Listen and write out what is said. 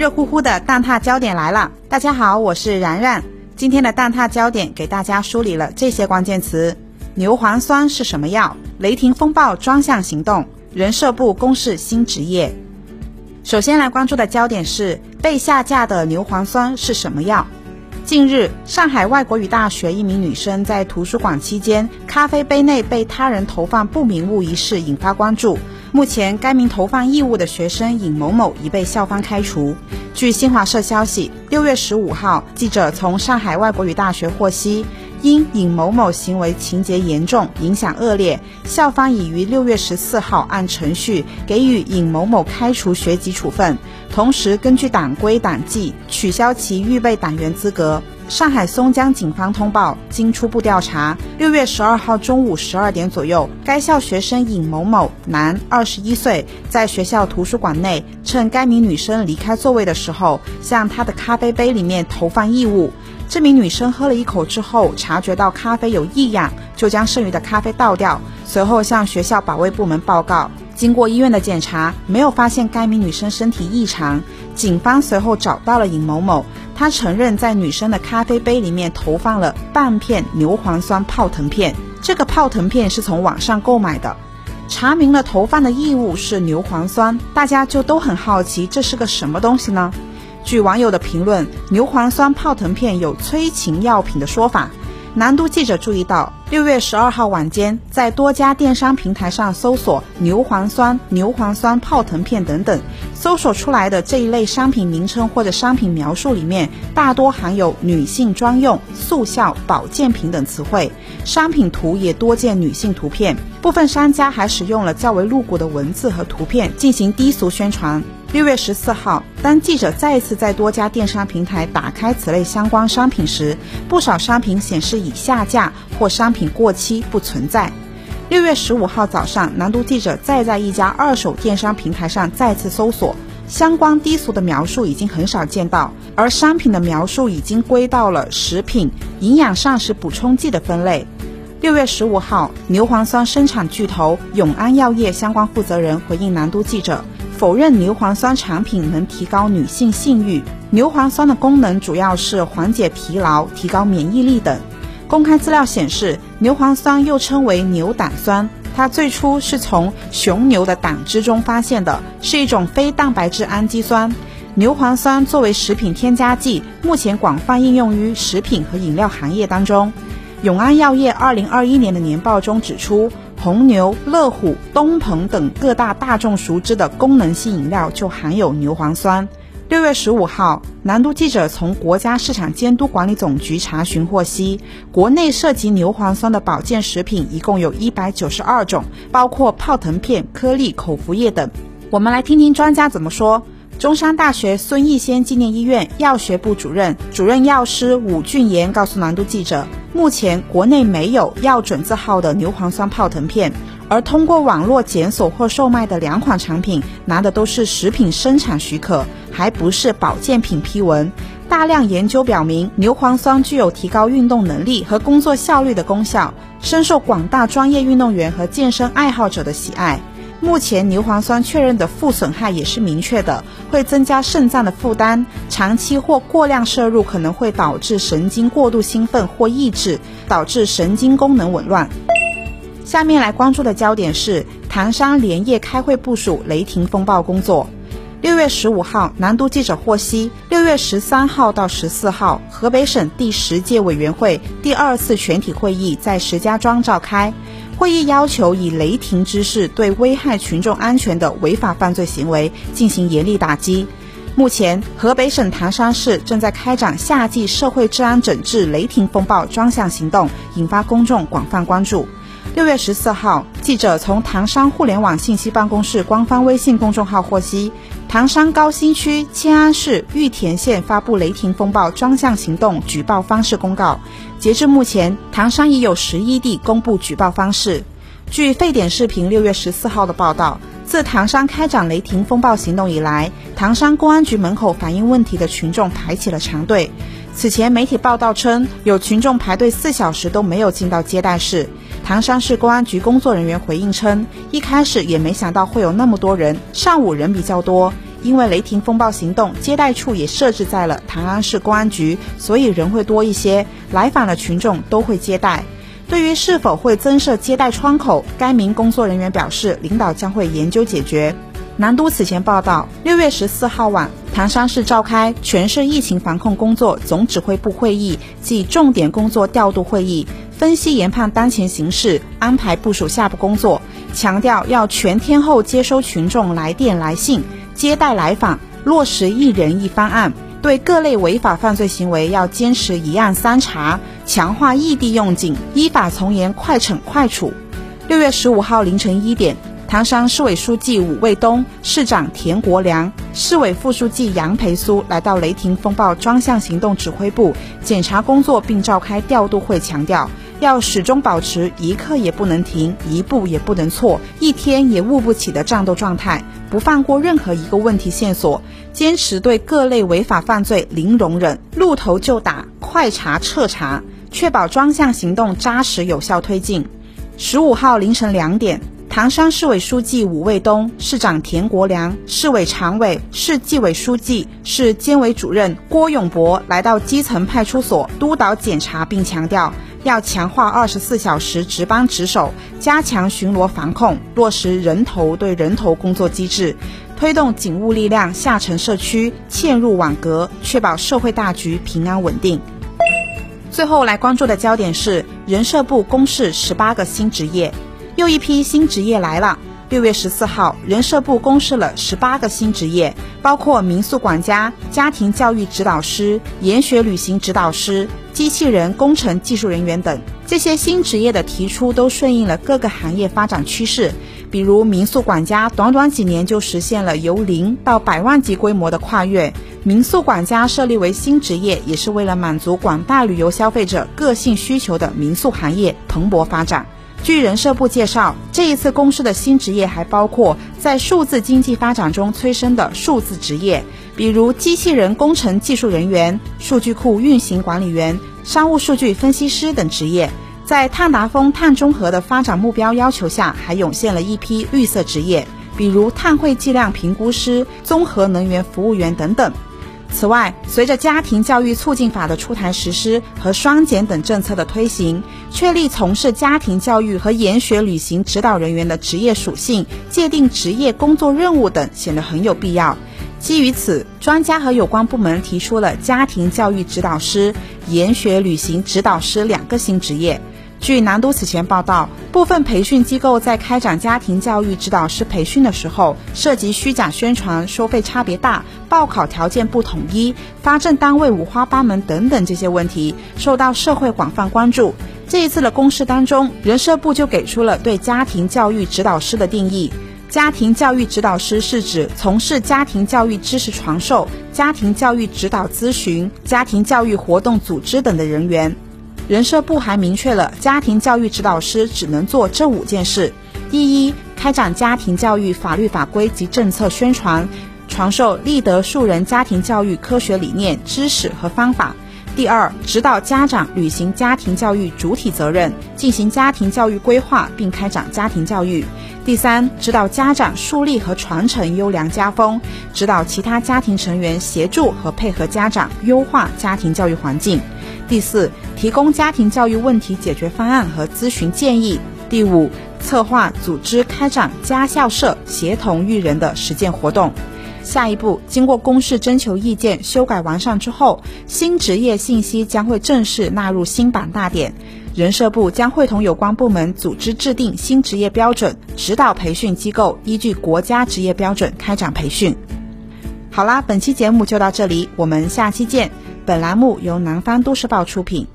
热乎乎的蛋挞焦点来了！大家好，我是然然。今天的蛋挞焦点给大家梳理了这些关键词：牛磺酸是什么药？雷霆风暴专项行动，人社部公示新职业。首先来关注的焦点是被下架的牛磺酸是什么药？近日，上海外国语大学一名女生在图书馆期间，咖啡杯内被他人投放不明物一事引发关注。目前，该名投放异物的学生尹某某已被校方开除。据新华社消息，六月十五号，记者从上海外国语大学获悉。因尹某某行为情节严重、影响恶劣，校方已于六月十四号按程序给予尹某某开除学籍处分，同时根据党规党纪取消其预备党员资格。上海松江警方通报，经初步调查，六月十二号中午十二点左右，该校学生尹某某，男，二十一岁，在学校图书馆内，趁该名女生离开座位的时候，向她的咖啡杯里面投放异物。这名女生喝了一口之后，察觉到咖啡有异样，就将剩余的咖啡倒掉，随后向学校保卫部门报告。经过医院的检查，没有发现该名女生身体异常。警方随后找到了尹某某，他承认在女生的咖啡杯里面投放了半片牛磺酸泡腾片，这个泡腾片是从网上购买的。查明了投放的异物是牛磺酸，大家就都很好奇这是个什么东西呢？据网友的评论，牛磺酸泡腾片有催情药品的说法。南都记者注意到，六月十二号晚间，在多家电商平台上搜索牛磺酸、牛磺酸泡腾片等等，搜索出来的这一类商品名称或者商品描述里面，大多含有女性专用、速效、保健品等词汇，商品图也多见女性图片，部分商家还使用了较为露骨的文字和图片进行低俗宣传。六月十四号，当记者再次在多家电商平台打开此类相关商品时，不少商品显示已下架或商品过期不存在。六月十五号早上，南都记者再在一家二手电商平台上再次搜索，相关低俗的描述已经很少见到，而商品的描述已经归到了食品、营养膳食补充剂的分类。六月十五号，牛磺酸生产巨头永安药业相关负责人回应南都记者。否认牛磺酸产品能提高女性性欲。牛磺酸的功能主要是缓解疲劳、提高免疫力等。公开资料显示，牛磺酸又称为牛胆酸，它最初是从雄牛的胆汁中发现的，是一种非蛋白质氨基酸。牛磺酸作为食品添加剂，目前广泛应用于食品和饮料行业当中。永安药业二零二一年的年报中指出。红牛、乐虎、东鹏等各大大众熟知的功能性饮料就含有牛磺酸。六月十五号，南都记者从国家市场监督管理总局查询获悉，国内涉及牛磺酸的保健食品一共有一百九十二种，包括泡腾片、颗粒、口服液等。我们来听听专家怎么说。中山大学孙逸仙纪念医院药学部主任、主任药师武俊言告诉南都记者。目前国内没有药准字号的牛磺酸泡腾片，而通过网络检索或售卖的两款产品，拿的都是食品生产许可，还不是保健品批文。大量研究表明，牛磺酸具有提高运动能力和工作效率的功效，深受广大专业运动员和健身爱好者的喜爱。目前牛磺酸确认的负损害也是明确的，会增加肾脏的负担，长期或过量摄入可能会导致神经过度兴奋或抑制，导致神经功能紊乱。下面来关注的焦点是唐山连夜开会部署雷霆风暴工作。六月十五号，南都记者获悉，六月十三号到十四号，河北省第十届委员会第二次全体会议在石家庄召开。会议要求以雷霆之势对危害群众安全的违法犯罪行为进行严厉打击。目前，河北省唐山市正在开展夏季社会治安整治雷霆风暴专项行动，引发公众广泛关注。六月十四号，记者从唐山互联网信息办公室官方微信公众号获悉，唐山高新区、迁安市、玉田县发布雷霆风暴专项行动举报方式公告。截至目前，唐山已有十一地公布举报方式。据沸点视频六月十四号的报道，自唐山开展雷霆风暴行动以来，唐山公安局门口反映问题的群众排起了长队。此前媒体报道称，有群众排队四小时都没有进到接待室。唐山市公安局工作人员回应称，一开始也没想到会有那么多人，上午人比较多，因为雷霆风暴行动接待处也设置在了唐安市公安局，所以人会多一些，来访的群众都会接待。对于是否会增设接待窗口，该名工作人员表示，领导将会研究解决。南都此前报道，六月十四号晚，唐山市召开全市疫情防控工作总指挥部会议暨重点工作调度会议，分析研判当前形势，安排部署下步工作。强调要全天候接收群众来电来信，接待来访，落实一人一方案。对各类违法犯罪行为要坚持一案三查，强化异地用警，依法从严快惩快处。六月十五号凌晨一点。唐山市委书记武卫东、市长田国良、市委副书记杨培苏来到雷霆风暴专项行动指挥部检查工作，并召开调度会，强调要始终保持一刻也不能停、一步也不能错、一天也误不起的战斗状态，不放过任何一个问题线索，坚持对各类违法犯罪零容忍，露头就打，快查彻查，确保专项行动扎实有效推进。十五号凌晨两点。唐山市委书记武卫东、市长田国良、市委常委、市纪委书记、市监委主任郭永博来到基层派出所督导检查，并强调要强化二十四小时值班值守，加强巡逻防控，落实人头对人头工作机制，推动警务力量下沉社区、嵌入网格，确保社会大局平安稳定。最后来关注的焦点是人社部公示十八个新职业。又一批新职业来了。六月十四号，人社部公示了十八个新职业，包括民宿管家、家庭教育指导师、研学旅行指导师、机器人工程技术人员等。这些新职业的提出都顺应了各个行业发展趋势。比如民宿管家，短短几年就实现了由零到百万级规模的跨越。民宿管家设立为新职业，也是为了满足广大旅游消费者个性需求的民宿行业蓬勃发展。据人社部介绍，这一次公示的新职业还包括在数字经济发展中催生的数字职业，比如机器人工程技术人员、数据库运行管理员、商务数据分析师等职业。在碳达峰、碳中和的发展目标要求下，还涌现了一批绿色职业，比如碳汇计量评估师、综合能源服务员等等。此外，随着家庭教育促进法的出台实施和双减等政策的推行，确立从事家庭教育和研学旅行指导人员的职业属性、界定职业工作任务等，显得很有必要。基于此，专家和有关部门提出了家庭教育指导师、研学旅行指导师两个新职业。据南都此前报道，部分培训机构在开展家庭教育指导师培训的时候，涉及虚假宣传、收费差别大、报考条件不统一、发证单位五花八门等等这些问题，受到社会广泛关注。这一次的公示当中，人社部就给出了对家庭教育指导师的定义：家庭教育指导师是指从事家庭教育知识传授、家庭教育指导咨询、家庭教育活动组织等的人员。人社部还明确了，家庭教育指导师只能做这五件事：第一，开展家庭教育法律法规及政策宣传，传授立德树人家庭教育科学理念、知识和方法；第二，指导家长履行家庭教育主体责任，进行家庭教育规划并开展家庭教育；第三，指导家长树立和传承优良家风，指导其他家庭成员协助和配合家长优化家庭教育环境。第四，提供家庭教育问题解决方案和咨询建议。第五，策划组织开展家校社协同育人的实践活动。下一步，经过公示、征求意见、修改完善之后，新职业信息将会正式纳入新版大典。人社部将会同有关部门组织制定新职业标准，指导培训机构依据国家职业标准开展培训。好啦，本期节目就到这里，我们下期见。本栏目由南方都市报出品。